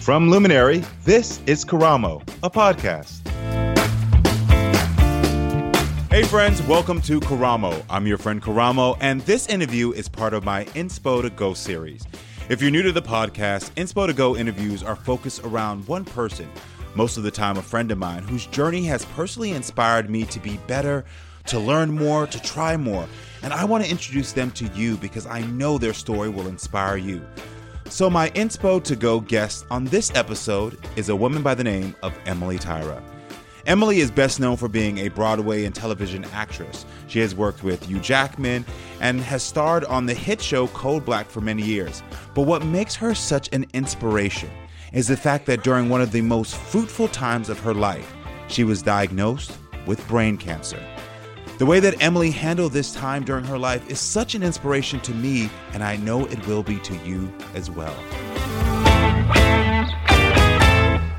From Luminary, this is Karamo, a podcast. Hey friends, welcome to Karamo. I'm your friend Karamo, and this interview is part of my Inspo to Go series. If you're new to the podcast, Inspo to Go interviews are focused around one person, most of the time a friend of mine, whose journey has personally inspired me to be better, to learn more, to try more. And I want to introduce them to you because I know their story will inspire you. So, my Inspo to Go guest on this episode is a woman by the name of Emily Tyra. Emily is best known for being a Broadway and television actress. She has worked with Hugh Jackman and has starred on the hit show Code Black for many years. But what makes her such an inspiration is the fact that during one of the most fruitful times of her life, she was diagnosed with brain cancer. The way that Emily handled this time during her life is such an inspiration to me, and I know it will be to you as well.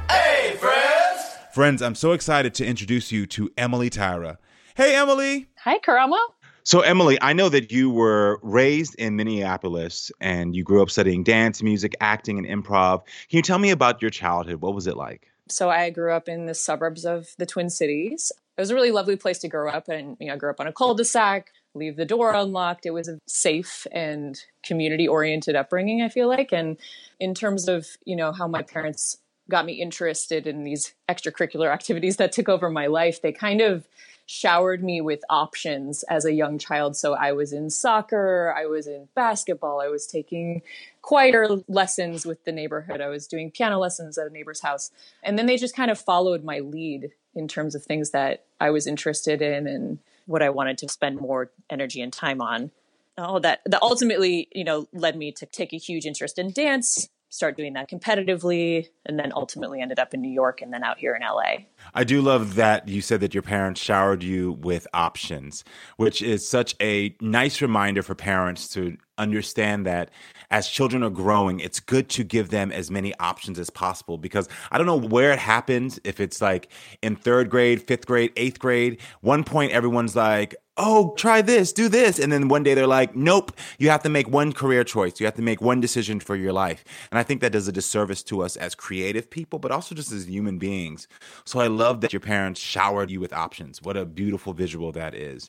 Hey, friends! Friends, I'm so excited to introduce you to Emily Tyra. Hey, Emily! Hi, Karamo. So, Emily, I know that you were raised in Minneapolis and you grew up studying dance, music, acting, and improv. Can you tell me about your childhood? What was it like? So I grew up in the suburbs of the Twin Cities. It was a really lovely place to grow up, and you know, I grew up on a cul-de-sac. Leave the door unlocked. It was a safe and community-oriented upbringing. I feel like, and in terms of you know how my parents got me interested in these extracurricular activities that took over my life, they kind of showered me with options as a young child. So I was in soccer, I was in basketball, I was taking choir lessons with the neighborhood, I was doing piano lessons at a neighbor's house. And then they just kind of followed my lead in terms of things that I was interested in and what I wanted to spend more energy and time on. Oh, that that ultimately, you know, led me to take a huge interest in dance, start doing that competitively, and then ultimately ended up in New York and then out here in LA. I do love that you said that your parents showered you with options, which is such a nice reminder for parents to understand that as children are growing, it's good to give them as many options as possible because I don't know where it happens, if it's like in third grade, fifth grade, eighth grade. One point, everyone's like, oh, try this, do this. And then one day they're like, nope, you have to make one career choice. You have to make one decision for your life. And I think that does a disservice to us as creative people, but also just as human beings. So I love that your parents showered you with options. What a beautiful visual that is.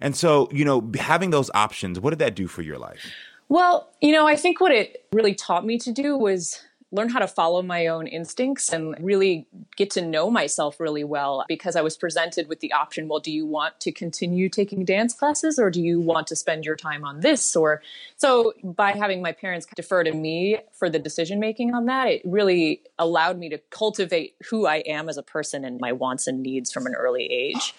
And so, you know, having those options, what did that do for your life? Well, you know, I think what it really taught me to do was learn how to follow my own instincts and really get to know myself really well because I was presented with the option well, do you want to continue taking dance classes or do you want to spend your time on this? Or so by having my parents defer to me for the decision making on that, it really allowed me to cultivate who I am as a person and my wants and needs from an early age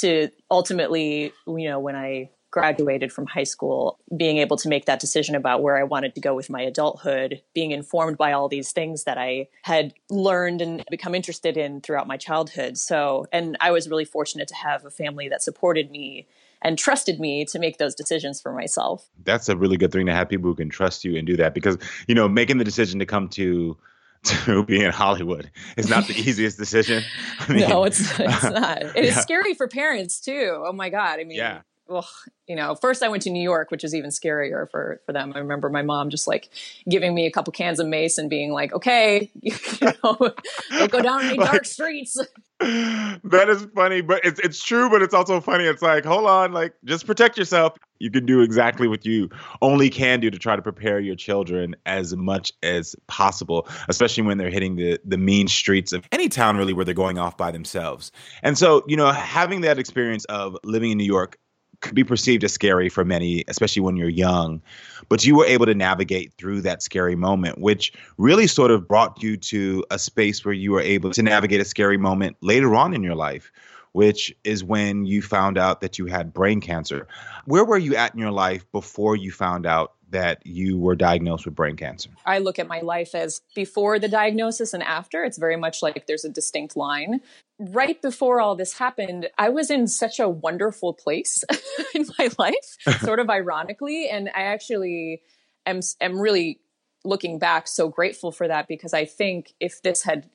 to ultimately, you know, when I graduated from high school, being able to make that decision about where I wanted to go with my adulthood, being informed by all these things that I had learned and become interested in throughout my childhood. So, and I was really fortunate to have a family that supported me and trusted me to make those decisions for myself. That's a really good thing to have people who can trust you and do that because, you know, making the decision to come to to be in Hollywood is not the easiest decision. I mean, no, it's, it's not. It is yeah. scary for parents too. Oh my God. I mean, yeah. Ugh, you know, first I went to New York, which is even scarier for for them. I remember my mom just like giving me a couple cans of mace and being like, "Okay, you know, don't go down any dark streets." that is funny, but it's it's true, but it's also funny. It's like, hold on, like just protect yourself. You can do exactly what you only can do to try to prepare your children as much as possible, especially when they're hitting the the mean streets of any town really where they're going off by themselves. And so, you know, having that experience of living in New York could be perceived as scary for many, especially when you're young. But you were able to navigate through that scary moment, which really sort of brought you to a space where you were able to navigate a scary moment later on in your life, which is when you found out that you had brain cancer. Where were you at in your life before you found out that you were diagnosed with brain cancer? I look at my life as before the diagnosis and after. It's very much like there's a distinct line right before all this happened, I was in such a wonderful place in my life, sort of ironically. And I actually am, am really looking back so grateful for that because I think if this had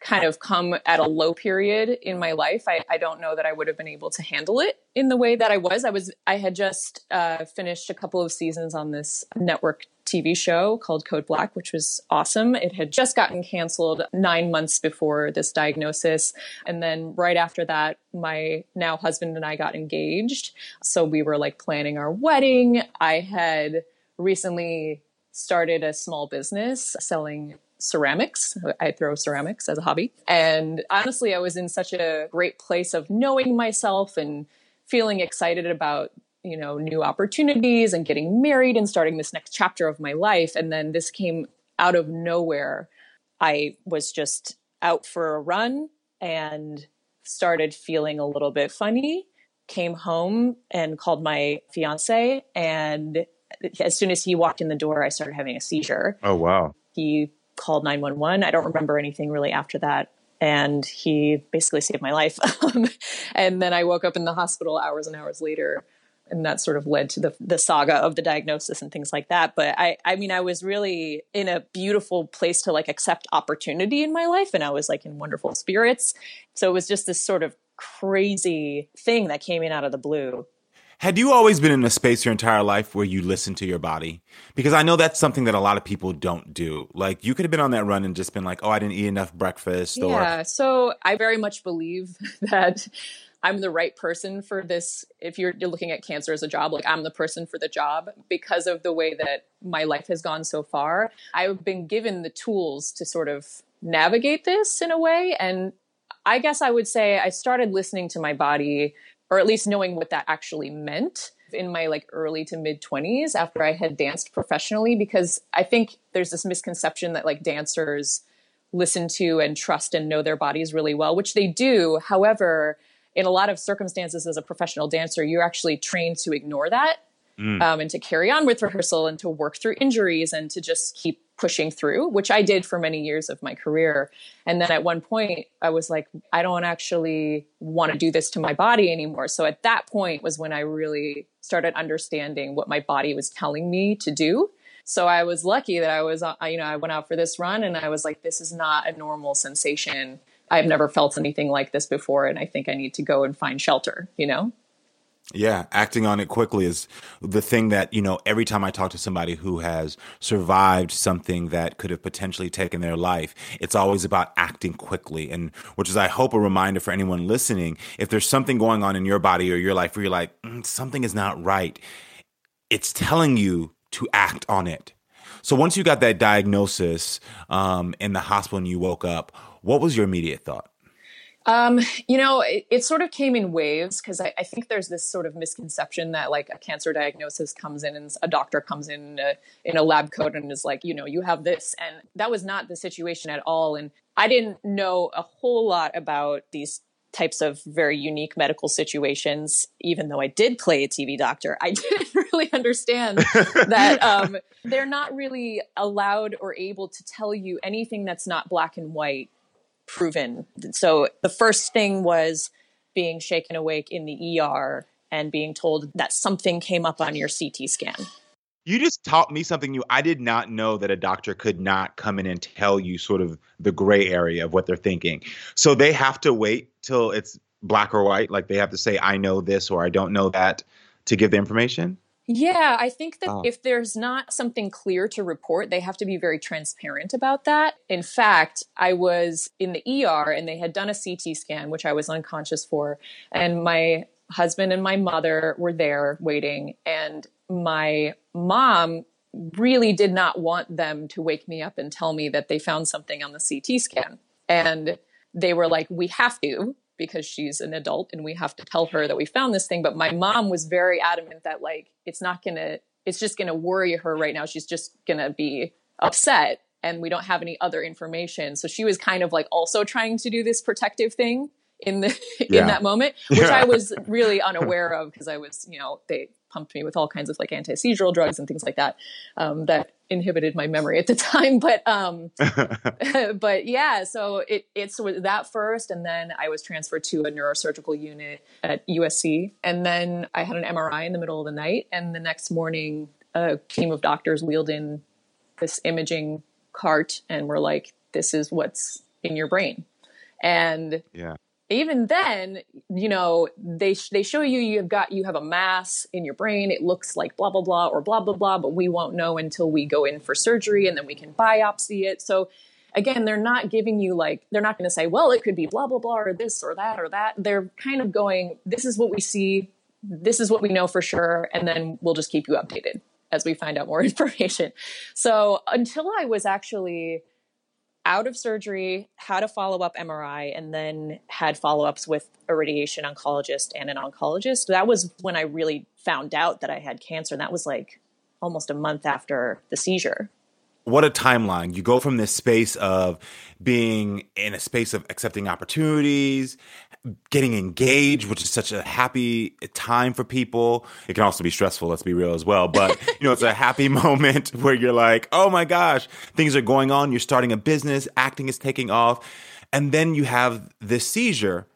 kind of come at a low period in my life, I, I don't know that I would have been able to handle it in the way that I was. I was I had just uh, finished a couple of seasons on this network TV show called Code Black, which was awesome. It had just gotten canceled nine months before this diagnosis. And then right after that, my now husband and I got engaged. So we were like planning our wedding. I had recently started a small business selling ceramics. I throw ceramics as a hobby. And honestly, I was in such a great place of knowing myself and feeling excited about you know new opportunities and getting married and starting this next chapter of my life. And then this came out of nowhere. I was just out for a run and started feeling a little bit funny came home and called my fiance. And as soon as he walked in the door i started having a seizure. Oh wow. He called 911 i don't remember anything really after that. And he basically saved my life. Um, and then i woke up in the hospital hours and hours later. And that sort of led to the the saga of the diagnosis and things like that. But i i mean i was really in a beautiful place to like accept opportunity in my life. And i was like in wonderful spirits. So it was just this sort of crazy thing that came in out of the blue had you always been in a space your entire life where you listen to your body? Because I know that's something that a lot of people don't do. Like you could have been on that run and just been like, "Oh, I didn't eat enough breakfast." Yeah. Or- so I very much believe that I'm the right person for this. If you're, you're looking at cancer as a job, like I'm the person for the job because of the way that my life has gone so far. I've been given the tools to sort of navigate this in a way. And I guess I would say I started listening to my body, or at least knowing what that actually meant in my like early to mid 20s after I had danced professionally because I think there's this misconception that like dancers listen to and trust and know their bodies really well, which they do. However, in a lot of circumstances as a professional dancer, you're actually trained to ignore that mm. um, and to carry on with rehearsal and to work through injuries and to just keep pushing through, which I did for many years of my career. And then at one point, I was like, I don't actually want to do this to my body anymore. So at that point was when I really started understanding what my body was telling me to do. So I was lucky that I was, uh, you know, I went out for this run and I was like, this is not a normal sensation I've never felt anything like this before, and I think I need to go and find shelter, you know? Yeah, acting on it quickly is the thing that, you know, every time I talk to somebody who has survived something that could have potentially taken their life, it's always about acting quickly. And which is, I hope, a reminder for anyone listening if there's something going on in your body or your life where you're like, mm, something is not right, it's telling you to act on it. So once you got that diagnosis um, in the hospital and you woke up, what was your immediate thought? Um, you know, it, it, sort of came in waves because I, I, think there's this sort of misconception that like a cancer diagnosis comes in and a doctor comes in a, in a lab coat and is like, you know, you have this, and that was not the situation at all. And I didn't know a whole lot about these types of very unique medical situations. Even though I did play a TV doctor, I didn't really understand that um, they're not really allowed or able to tell you anything that's not black and white proven. So the first thing was being shaken awake in the ER and being told that something came up on your CT scan. You just taught me something new. I did not know that a doctor could not come in and tell you sort of the gray area of what they're thinking. So they have to wait till it's black or white. Like they have to say, I know this or I don't know that. to give the information? Yeah, I think that Oh. if there's not something clear to report, they have to be very transparent about that. In fact, I was in the ER and they had done a CT scan, which I was unconscious for, and my husband and my mother were there waiting, and my mom really did not want them to wake me up and tell me that they found something on the CT scan. And they were like, we have to because she's an adult and we have to tell her that we found this thing. But my mom was very adamant that like, it's not gonna, it's just gonna worry her right now. She's just gonna be upset and we don't have any other information. So she was kind of like also trying to do this protective thing in the Yeah. in that moment, which Yeah. I was really unaware of because I was, you know, they pumped me with all kinds of like anti-seizural drugs and things like that um, that inhibited my memory at the time. But um, but yeah, so it it's that first, and then I was transferred to a neurosurgical unit at USC, and then I had an MRI in the middle of the night, and the next morning, a team of doctors wheeled in this imaging cart and were like, "This is what's in your brain," and yeah. Even then, you know, they they show you you've got you have a mass in your brain. It looks like blah blah blah or blah blah blah, but we won't know until we go in for surgery and then we can biopsy it. So again, they're not giving you like they're not going to say, well, it could be blah blah blah or this or that or that. They're kind of going, this is what we see, this is what we know for sure, and then we'll just keep you updated as we find out more information. So until I was actually out of surgery, had a follow up MRI, and then had follow ups with a radiation oncologist and an oncologist. That was when I really found out that I had cancer. And that was like almost a month after the seizure. what a timeline. You go from this space of being in a space of accepting opportunities, getting engaged, which is such a happy time for people. It can also be stressful, let's be real as well. But, you know, it's a happy moment where you're like, oh my gosh, things are going on. You're starting a business, acting is taking off. And then you have this seizure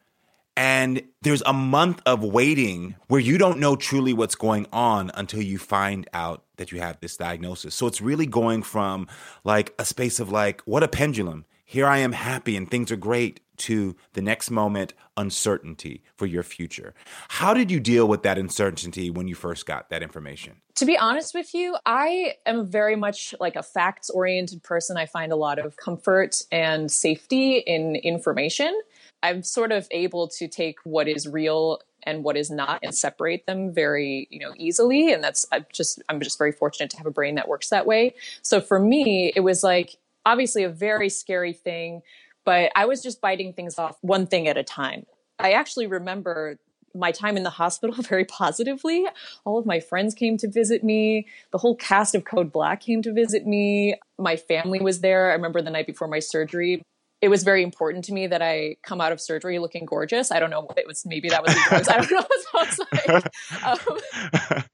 and there's a month of waiting where you don't know truly what's going on until you find out that you have this diagnosis. So it's really going from like a space of like, what a pendulum. Here I am happy and things are great to the next moment, uncertainty for your future. How did you deal with that uncertainty when you first got that information? To be honest with you, I am very much like a facts oriented person. I find a lot of comfort and safety in information. I'm sort of able to take what is real and what is not and separate them very you know easily and that's i'm just i'm just very fortunate to have a brain that works that way so for me it was like obviously a very scary thing but i was just biting things off one thing at a time i actually remember my time in the hospital very positively. All of my friends came to visit me. The whole cast of Code Black came to visit me. My family was there. I remember the night before my surgery. It was very important to me that I come out of surgery looking gorgeous. I don't know it was. Maybe that was the drugs. I don't know what it like. Um,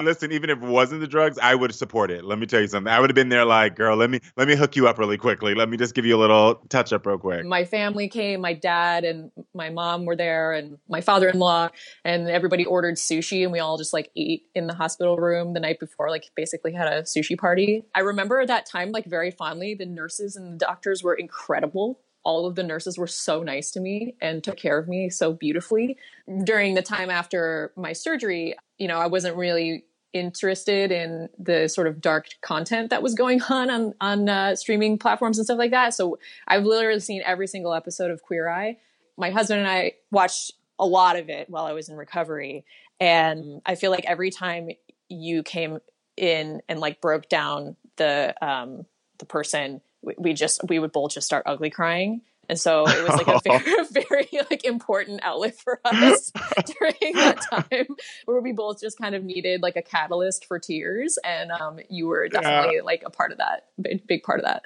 Listen, even if it wasn't the drugs, I would support it. Let me tell you something. I would have been there like, girl, let me let me hook you up really quickly. Let me just give you a little touch up real quick. my family came. My dad and my mom were there, and my father-in-law, and everybody ordered sushi, and we all just like ate in the hospital room the night before. Like basically had a sushi party. I remember that time like very fondly. The nurses and the doctors were incredible. All of the nurses were so nice to me and took care of me so beautifully. During the time after my surgery, you know, I wasn't really interested in the sort of dark content that was going on on, on uh, streaming platforms and stuff like that. So I've literally seen every single episode of Queer Eye. My husband and I watched a lot of it while I was in recovery. And I feel like every time you came in and like broke down the um, the person, we, we just we would both just start ugly crying. And so it was like a very, very like important outlet for us during that time where we both just kind of needed like a catalyst for tears. And um, you were definitely like a part of that, big, big part of that.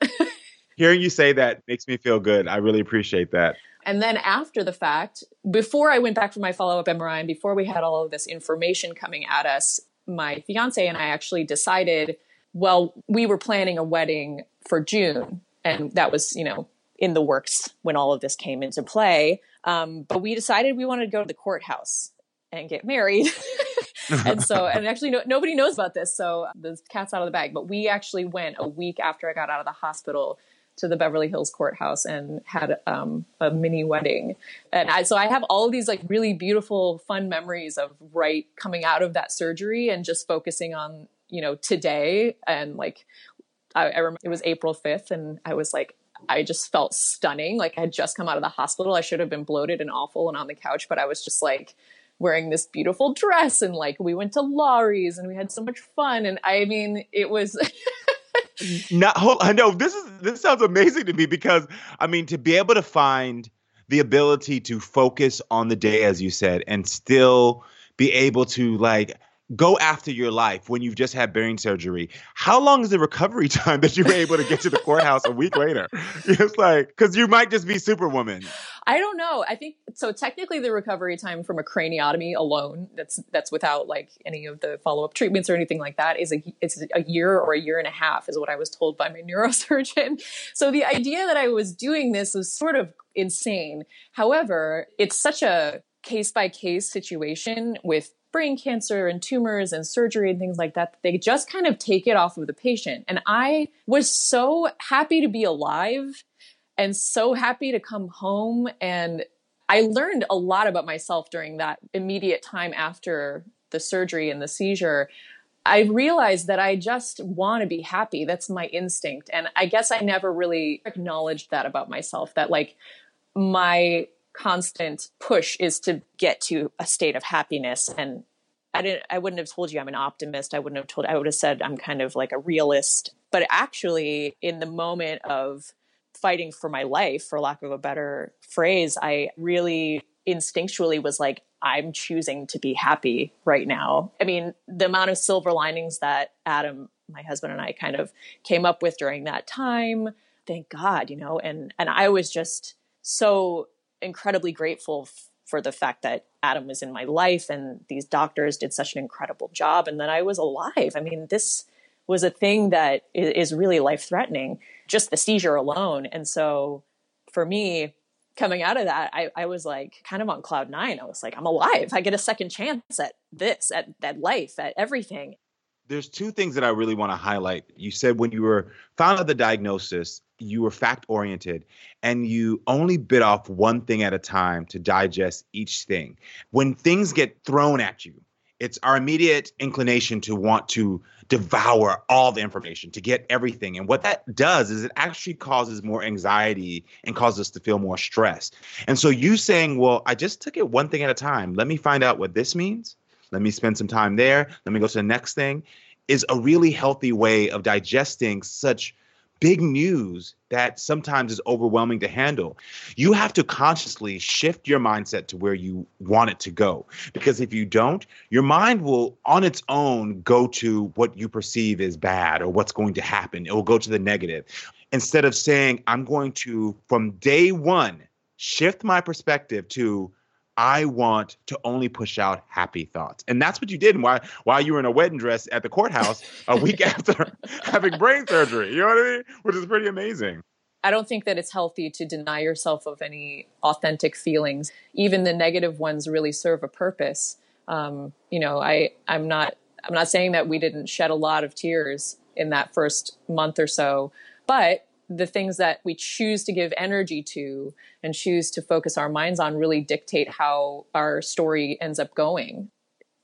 Hearing you say that makes me feel good. I really appreciate that. And then after the fact, before I went back for my follow up MRI and before we had all of this information coming at us, my fiance and I actually decided, well, we were planning a wedding for June. And that was, you know, in the works when all of this came into play. Um, but we decided we wanted to go to the courthouse and get married. and so, and actually, no, nobody knows about this. So the cat's out of the bag. But we actually went a week after I got out of the hospital to the Beverly Hills courthouse and had um, a mini wedding. And I, so I have all these like really beautiful, fun memories of right coming out of that surgery and just focusing on, you know, today. And like, I, I remember it was April 5th and I was like, I just felt stunning. Like I had just come out of the hospital. I should have been bloated and awful and on the couch, but I was just like wearing this beautiful dress and like we went to Lawry's and we had so much fun. And I mean, it was not hold I know this is this sounds amazing to me because I mean to be able to find the ability to focus on the day as you said and still be able to like go after your life when you've just had brain surgery. How long is the recovery time that you were able to get to the courthouse a week later? It's like because you might just be Superwoman. I don't know. I think so. Technically, the recovery time from a craniotomy alone, that's that's without like any of the follow up treatments or anything like that, is a it's a year or a year and a half, is what I was told by my neurosurgeon. So the idea that I was doing this was sort of insane. However, it's such a case by case situation with brain cancer and tumors and surgery and things like that, they just kind of take it off of the patient. And I was so happy to be alive and so happy to come home. And I learned a lot about myself during that immediate time after the surgery and the seizure. I realized that I just want to be happy. That's my instinct. And I guess I never really acknowledged that about myself that, like, my constant push is to get to a state of happiness and I didn't I wouldn't have told you I'm an optimist. I wouldn't have told I would have said I'm kind of like a realist. But actually in the moment of fighting for my life for lack of a better phrase, I really instinctually was like I'm choosing to be happy right now. I mean, the amount of silver linings that Adam, my husband and I kind of came up with during that time, thank God, you know, and and I was just so incredibly grateful f- for the fact that Adam was in my life and these doctors did such an incredible job and that I was alive. I mean, this was a thing that is really life threatening, just the seizure alone. And so for me, coming out of that, I, I, was like kind of on cloud nine. I was like, I'm alive. I get a second chance at this, at, at life, at everything there's two things that I really want to highlight. You said when you were found out the diagnosis, you were fact oriented and you only bit off one thing at a time to digest each thing. When things get thrown at you, it's our immediate inclination to want to devour all the information, to get everything. And what that does is it actually causes more anxiety and causes us to feel more stress. And so you saying, well, I just took it one thing at a time. Let me find out what this means let me spend some time there. Let me go to the next thing is a really healthy way of digesting such big news that sometimes is overwhelming to handle. You have to consciously shift your mindset to where you want it to go. Because if you don't, your mind will on its own go to what you perceive as bad or what's going to happen. It will go to the negative. Instead of saying, I'm going to, from day one, shift my perspective to I want to only push out happy thoughts. And that's what you did while while you were in a wedding dress at the courthouse a week after having brain surgery. You know what I mean? Which is pretty amazing. I don't think that it's healthy to deny yourself of any authentic feelings. Even the negative ones really serve a purpose. Um, you know, I I'm not I'm not saying that we didn't shed a lot of tears in that first month or so, but the things that we choose to give energy to and choose to focus our minds on really dictate how our story ends up going.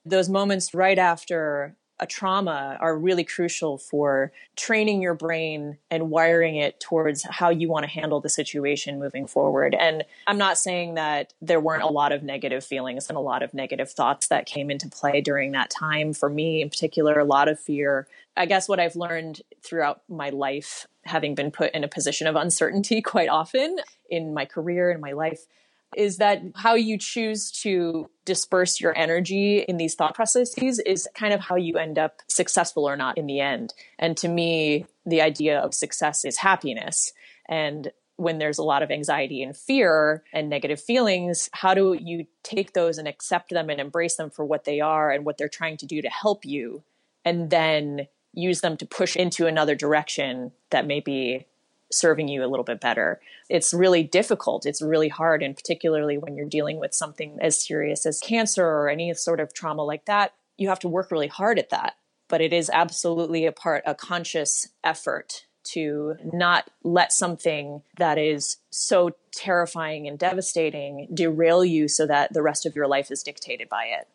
Those moments right after a trauma are really crucial for training your brain and wiring it towards how you want to handle the situation moving forward. And I'm not saying that there weren't a lot of negative feelings and a lot of negative thoughts that came into play during that time. For me, in particular, a lot of fear. I guess what I've learned throughout my life, having been put in a position of uncertainty quite often in my career and my life, is that how you choose to disperse your energy in these thought processes is kind of how you end up successful or not in the end. And to me, the idea of success is happiness. And when there's a lot of anxiety and fear and negative feelings, how do you take those and accept them and embrace them for what they are and what they're trying to do to help you? And then use them to push into another direction that may be serving you a little bit better. It's really difficult. It's really hard. And particularly when you're dealing with something as serious as cancer or any sort of trauma like that, you have to work really hard at that. But it is absolutely a part, a conscious effort to not let something that is so terrifying and devastating derail you so that the rest of your life is dictated by it.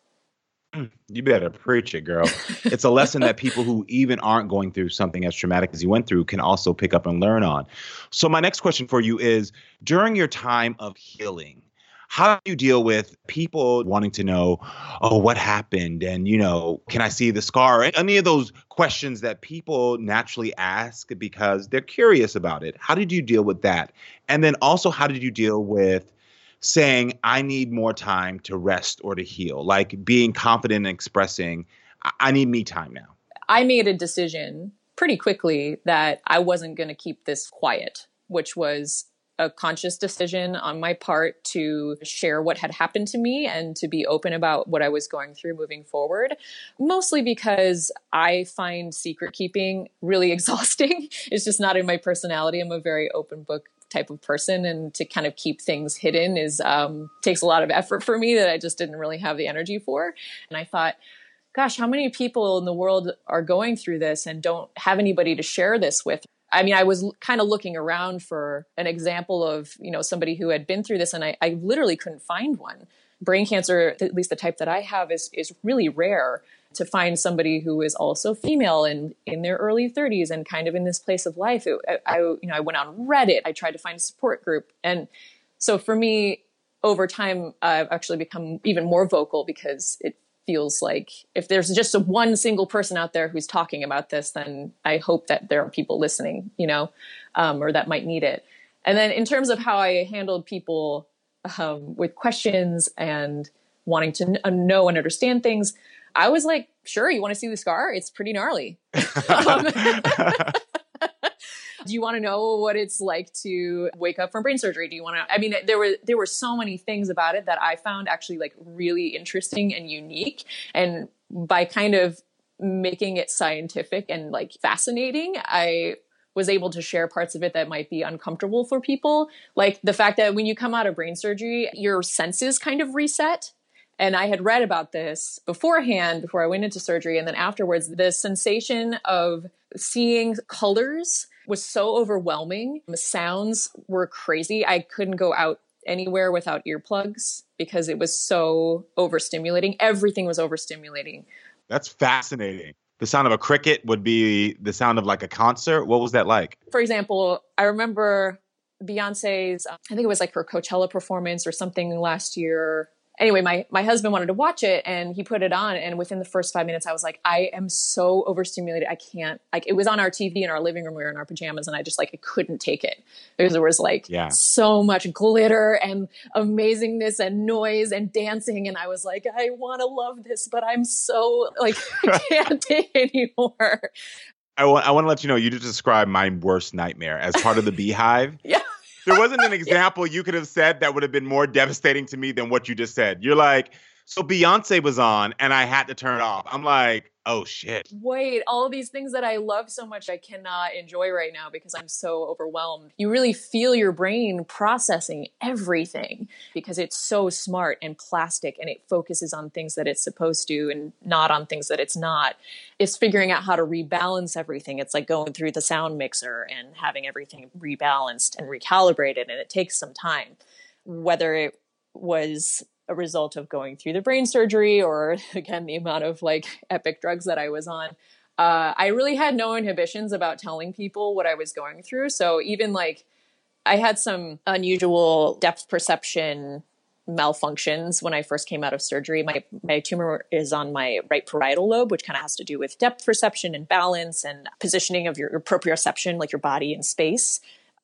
Mm, you better preach it, girl. it's a lesson that people who even aren't going through something as traumatic as you went through can also pick up and learn on. So, my next question for you is during your time of healing, how do you deal with people wanting to know, oh, what happened? And, you know, can I see the scar? Any of those questions that people naturally ask because they're curious about it. How did you deal with that? And then also, how did you deal with saying, I need more time to rest or to heal? Like being confident and expressing, I need me time now. I made a decision pretty quickly that I wasn't going to keep this quiet, which was a conscious decision on my part to share what had happened to me and to be open about what I was going through moving forward. Mostly because I find secret keeping really exhausting. it's just not in my personality. I'm a very open book type of person and to kind of keep things hidden is um, takes a lot of effort for me that I just didn't really have the energy for. And I thought, gosh, how many people in the world are going through this and don't have anybody to share this with? I mean, I was kind of looking around for an example of, you know, somebody who had been through this and I, I literally couldn't find one. Brain cancer, at least the type that I have, is is really rare to find somebody who is also female and in their early 30s and kind of in this place of life. It, I, you know, I went on Reddit. I tried to find a support group, and so for me, over time, I've actually become even more vocal because it feels like if there's just a one single person out there who's talking about this, then I hope that there are people listening, you know, um, or that might need it. And then in terms of how I handled people um, with questions and wanting to uh, know and understand things, I was like, sure, you want to see the scar? It's pretty gnarly. um, do you want to know what it's like to wake up from brain surgery? Do you want to? I mean, there were there were so many things about it that I found actually like really interesting and unique. And by kind of making it scientific and like fascinating, I was able to share parts of it that might be uncomfortable for people. Like the fact that when you come out of brain surgery, your senses kind of reset. And I had read about this beforehand, before I went into surgery. And then afterwards, the sensation of seeing colors was so overwhelming. The sounds were crazy. I couldn't go out anywhere without earplugs because it was so overstimulating. Everything was overstimulating. That's fascinating. The sound of a cricket would be the sound of like a concert. What was that like? For example, I remember Beyonce's, I think it was like her Coachella performance or something last year anyway, my my husband wanted to watch it and he put it on and within the first 5 minutes I was like I am so overstimulated. I can't like it was on our TV in our living room we were in our pajamas and I just like I couldn't take it. Because there was like yeah. so much glitter and amazingness and noise and dancing and I was like I want to love this but I'm so like I can't take anymore. I want, I want to let you know you just described my worst nightmare as part of the BeyHive. yeah there wasn't an example you could have said that would have been more devastating to me than what you just said. You're like, so Beyonce was on and I had to turn it off. I'm like, oh shit. Wait, all these things that I love so much I cannot enjoy right now because I'm so overwhelmed. You really feel your brain processing everything because it's so smart and plastic and it focuses on things that it's supposed to and not on things that it's not. It's figuring out how to rebalance everything. It's like going through the sound mixer and having everything rebalanced and recalibrated and it takes some time. Whether it was a result of going through the brain surgery or again the amount of like epic drugs that I was on. Uh, I really had no inhibitions about telling people what I was going through. So even like I had some unusual depth perception malfunctions when I first came out of surgery. My my tumor is on my right parietal lobe, which kind of has to do with depth perception and balance and positioning of your, your proprioception, like your body in space.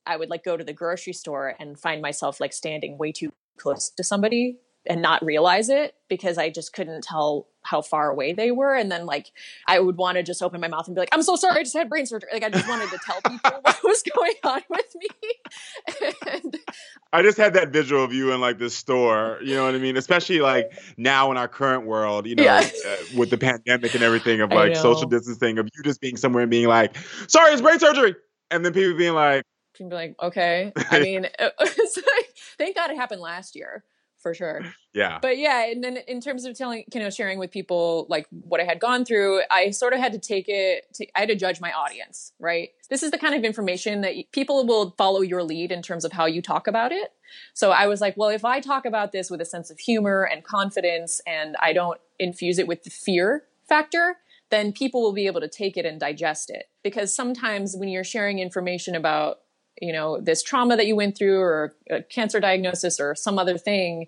I would like go to the grocery store and find myself like standing way too close to somebody and not realize it because I just couldn't tell how far away they were. And then like I would want to just open my mouth and be like, I'm so sorry, I just had brain surgery. Like I just wanted to tell people what was going on with me. and I just had that visual of you in like this store, you know what I mean? Especially like now in our current world, you know, yeah. uh, with the pandemic and everything of like social distancing, of you just being somewhere and being like, sorry, it's brain surgery. And then people being like, people be like, okay. I mean, like, thank God it happened last year for sure. Yeah. But yeah, and then in terms of telling, you know, sharing with people like what I had gone through, I sort of had to take it, to, I had to judge my audience, right? This is the kind of information that people will follow your lead in terms of how you talk about it. So I was like, well, if I talk about this with a sense of humor and confidence and I don't infuse it with the fear factor, then people will be able to take it and digest it. Because sometimes when you're sharing information about, you know, this trauma that you went through or a cancer diagnosis or some other thing,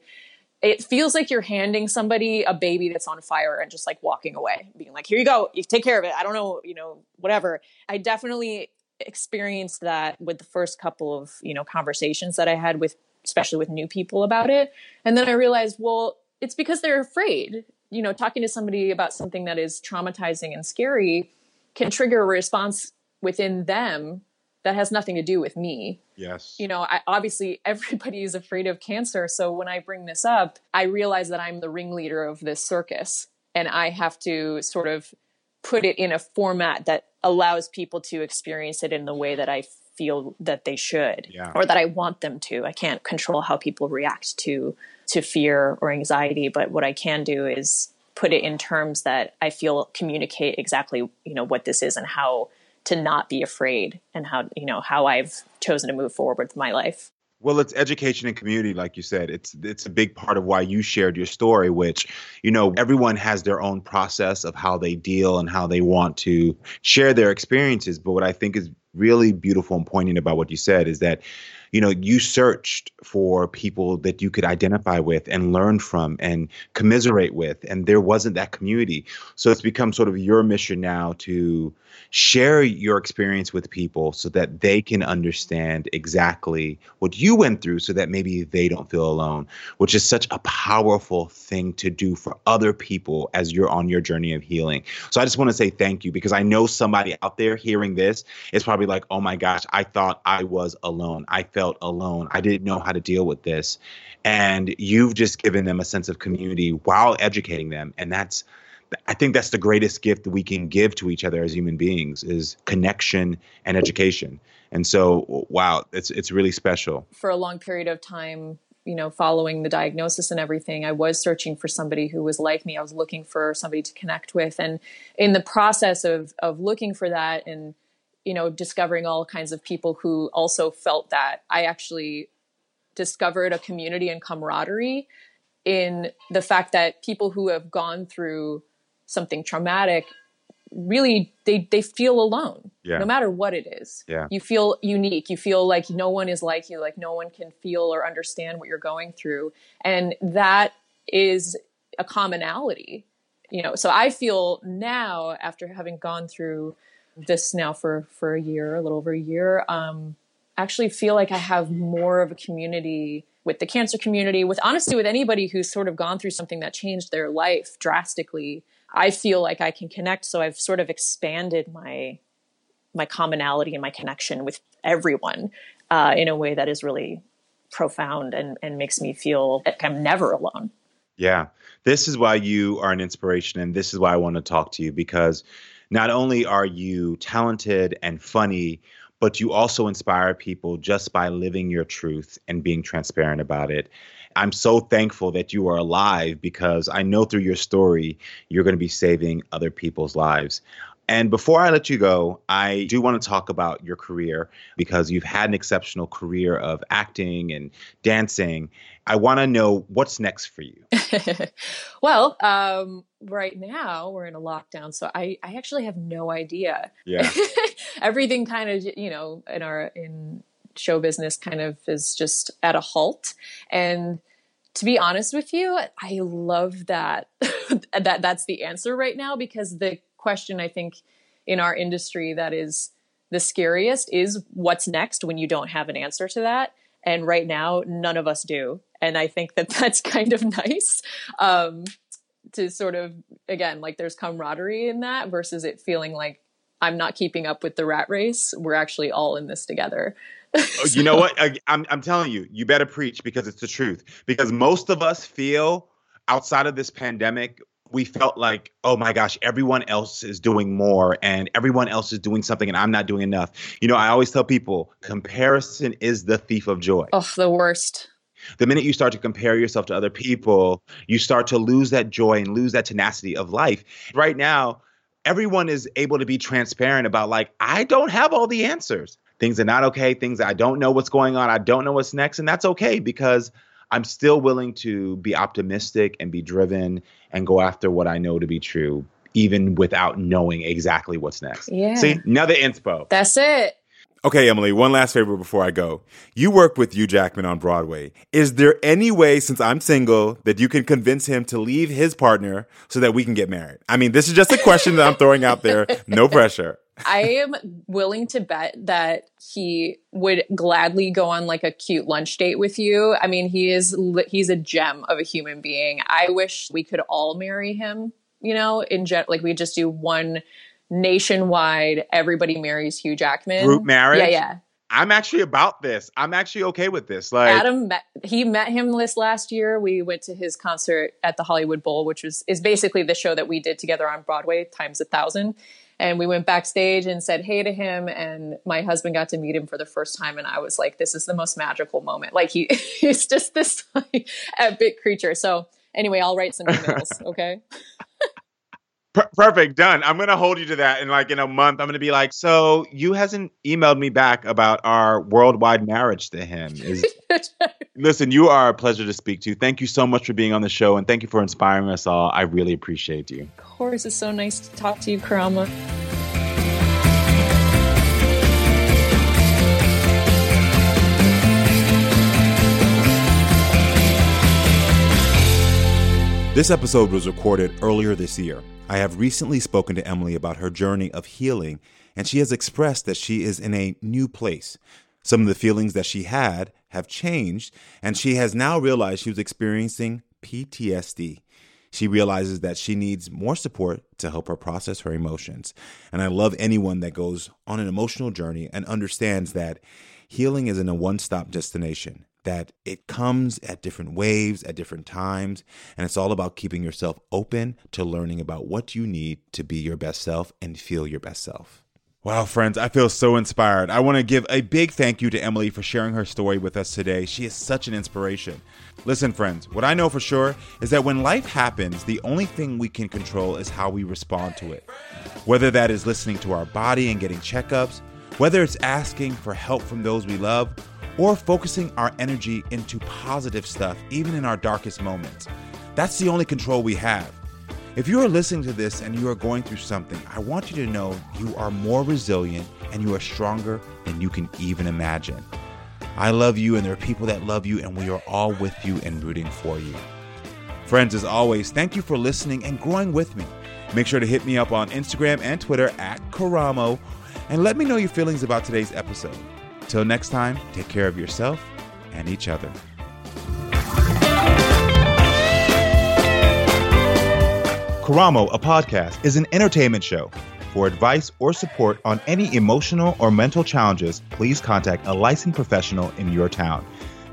it feels like you're handing somebody a baby that's on fire and just like walking away, being like, here you go, you take care of it. I don't know, you know, whatever. I definitely experienced that with the first couple of, you know, conversations that I had with, especially with new people about it. And then I realized, well, it's because they're afraid. You know, talking to somebody about something that is traumatizing and scary can trigger a response within them that has nothing to do with me. Yes. You know, I, obviously everybody is afraid of cancer. So when I bring this up, I realize that I'm the ringleader of this circus and I have to sort of put it in a format that allows people to experience it in the way that I feel that they should yeah. or that I want them to. I can't control how people react to to fear or anxiety, but what I can do is put it in terms that I feel communicate exactly, you know, what this is and how to not be afraid and how you know how I've chosen to move forward with my life. Well, it's education and community, like you said. It's it's a big part of why you shared your story, which, you know, everyone has their own process of how they deal and how they want to share their experiences. But what I think is really beautiful and poignant about what you said is that you know you searched for people that you could identify with and learn from and commiserate with and there wasn't that community. So it's become sort of your mission now to share your experience with people so that they can understand exactly what you went through so that maybe they don't feel alone which is such a powerful thing to do for other people as you're on your journey of healing. So i just want to say thank you because i know somebody out there hearing this is probably like oh my gosh i thought i was alone. I felt alone i didn't know how to deal with this and you've just given them a sense of community while educating them and that's I think that's the greatest gift that we can give to each other as human beings is connection and education. And so, wow, it's it's really special. For a long period of time, you know, following the diagnosis and everything, I was searching for somebody who was like me. I was looking for somebody to connect with, and in the process of of looking for that and you know discovering all kinds of people who also felt that, I actually discovered a community and camaraderie in the fact that people who have gone through something traumatic really they they feel alone yeah. no matter what it is yeah. you feel unique you feel like no one is like you like no one can feel or understand what you're going through and that is a commonality you know so i feel now after having gone through this now for for a year a little over a year um actually feel like i have more of a community with the cancer community with honestly with anybody who's sort of gone through something that changed their life drastically I feel like I can connect. So I've sort of expanded my my commonality and my connection with everyone uh, in a way that is really profound and, and makes me feel like I'm never alone. Yeah. This is why you are an inspiration. And this is why I want to talk to you because not only are you talented and funny, but you also inspire people just by living your truth and being transparent about it. I'm so thankful that you are alive because I know through your story, you're going to be saving other people's lives. And before I let you go, I do want to talk about your career because you've had an exceptional career of acting and dancing. I want to know what's next for you. well, um, right now we're in a lockdown, so I, I actually have no idea. Yeah. Everything kind of, you know, in our in show business kind of is just at a halt. And to be honest with you, I love that that that's the answer right now because the question I think in our industry that is the scariest is what's next when you don't have an answer to that. And right now, none of us do. And I think that that's kind of nice um, to sort of, again, like there's camaraderie in that versus it feeling like I'm not keeping up with the rat race. We're actually all in this together. Oh, you know what? I, I'm I'm telling you, you better preach because it's the truth. Because most of us feel outside of this pandemic, we felt like, oh my gosh, everyone else is doing more and everyone else is doing something and I'm not doing enough. You know, I always tell people comparison is the thief of joy. Oh, the worst. The minute you start to compare yourself to other people, you start to lose that joy and lose that tenacity of life. Right now, everyone is able to be transparent about, like, I don't have all the answers. Things are not okay. Things I don't know what's going on. I don't know what's next. And that's okay because I'm still willing to be optimistic and be driven and go after what I know to be true, even without knowing exactly what's next. Yeah. See, another inspo. That's it. Okay, Emily, one last favor before I go. You work with Hugh Jackman on Broadway. Is there any way, since I'm single, that you can convince him to leave his partner so that we can get married? I mean, this is just a question that I'm throwing out there. No pressure. I am willing to bet that he would gladly go on like a cute lunch date with you. I mean, he is he's a gem of a human being. I wish we could all marry him, you know, in gen- like we just do one nationwide everybody marries Hugh Jackman. Group marriage? Yeah, yeah. I'm actually about this. I'm actually okay with this. Like Adam met, he met him this last year. We went to his concert at the Hollywood Bowl, which was is basically the show that we did together on Broadway times a thousand. And we went backstage and said hey to him. And my husband got to meet him for the first time. And I was like, this is the most magical moment. Like he, he's just this like, epic creature. So anyway, I'll write some emails. Okay. Perfect, done. I'm gonna hold you to that. In like in a month, I'm gonna be like, so you hasn't emailed me back about our worldwide marriage to him. Is listen, you are a pleasure to speak to. Thank you so much for being on the show, and thank you for inspiring us all. I really appreciate you. Of course, it's so nice to talk to you, Karamo. This episode was recorded earlier this year. I have recently spoken to Emily about her journey of healing, and she has expressed that she is in a new place. Some of the feelings that she had have changed, and she has now realized she was experiencing PTSD. She realizes that she needs more support to help her process her emotions. And I love anyone that goes on an emotional journey and understands that healing isn't a one stop destination that it comes at different waves at different times. And it's all about keeping yourself open to learning about what you need to be your best self and feel your best self. Wow, friends, I feel so inspired. I want to give a big thank you to Emily for sharing her story with us today. She is such an inspiration. Listen, friends, what I know for sure is that when life happens, the only thing we can control is how we respond to it. Whether that is listening to our body and getting checkups, whether it's asking for help from those we love, or focusing our energy into positive stuff, even in our darkest moments. That's the only control we have. If you are listening to this and you are going through something, I want you to know you are more resilient and you are stronger than you can even imagine. I love you, and there are people that love you, and we are all with you and rooting for you. Friends, as always, thank you for listening and growing with me. Make sure to hit me up on Instagram and Twitter at Karamo and let me know your feelings about today's episode. Till next time, take care of yourself and each other. Karamo, a podcast, is an entertainment show. For advice or support on any emotional or mental challenges, please contact a licensed professional in your town.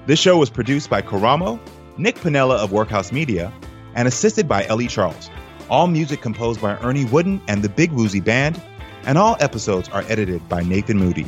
This show was produced by Karamo, Nick Pinella of Workhouse Media, and assisted by Ellie Charles. All music composed by Ernie Wooden and the Big Woozy Band, and all episodes are edited by Nathan Moody.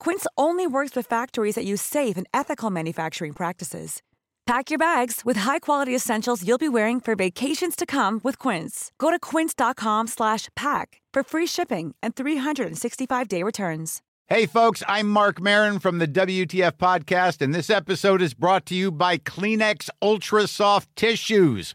Quince only works with factories that use safe and ethical manufacturing practices. Pack your bags with high-quality essentials you'll be wearing for vacations to come with Quince. Go to quince.com/pack for free shipping and 365-day returns. Hey folks, I'm Marc Maron from the WTF podcast and this episode is brought to you by Kleenex Ultra Soft Tissues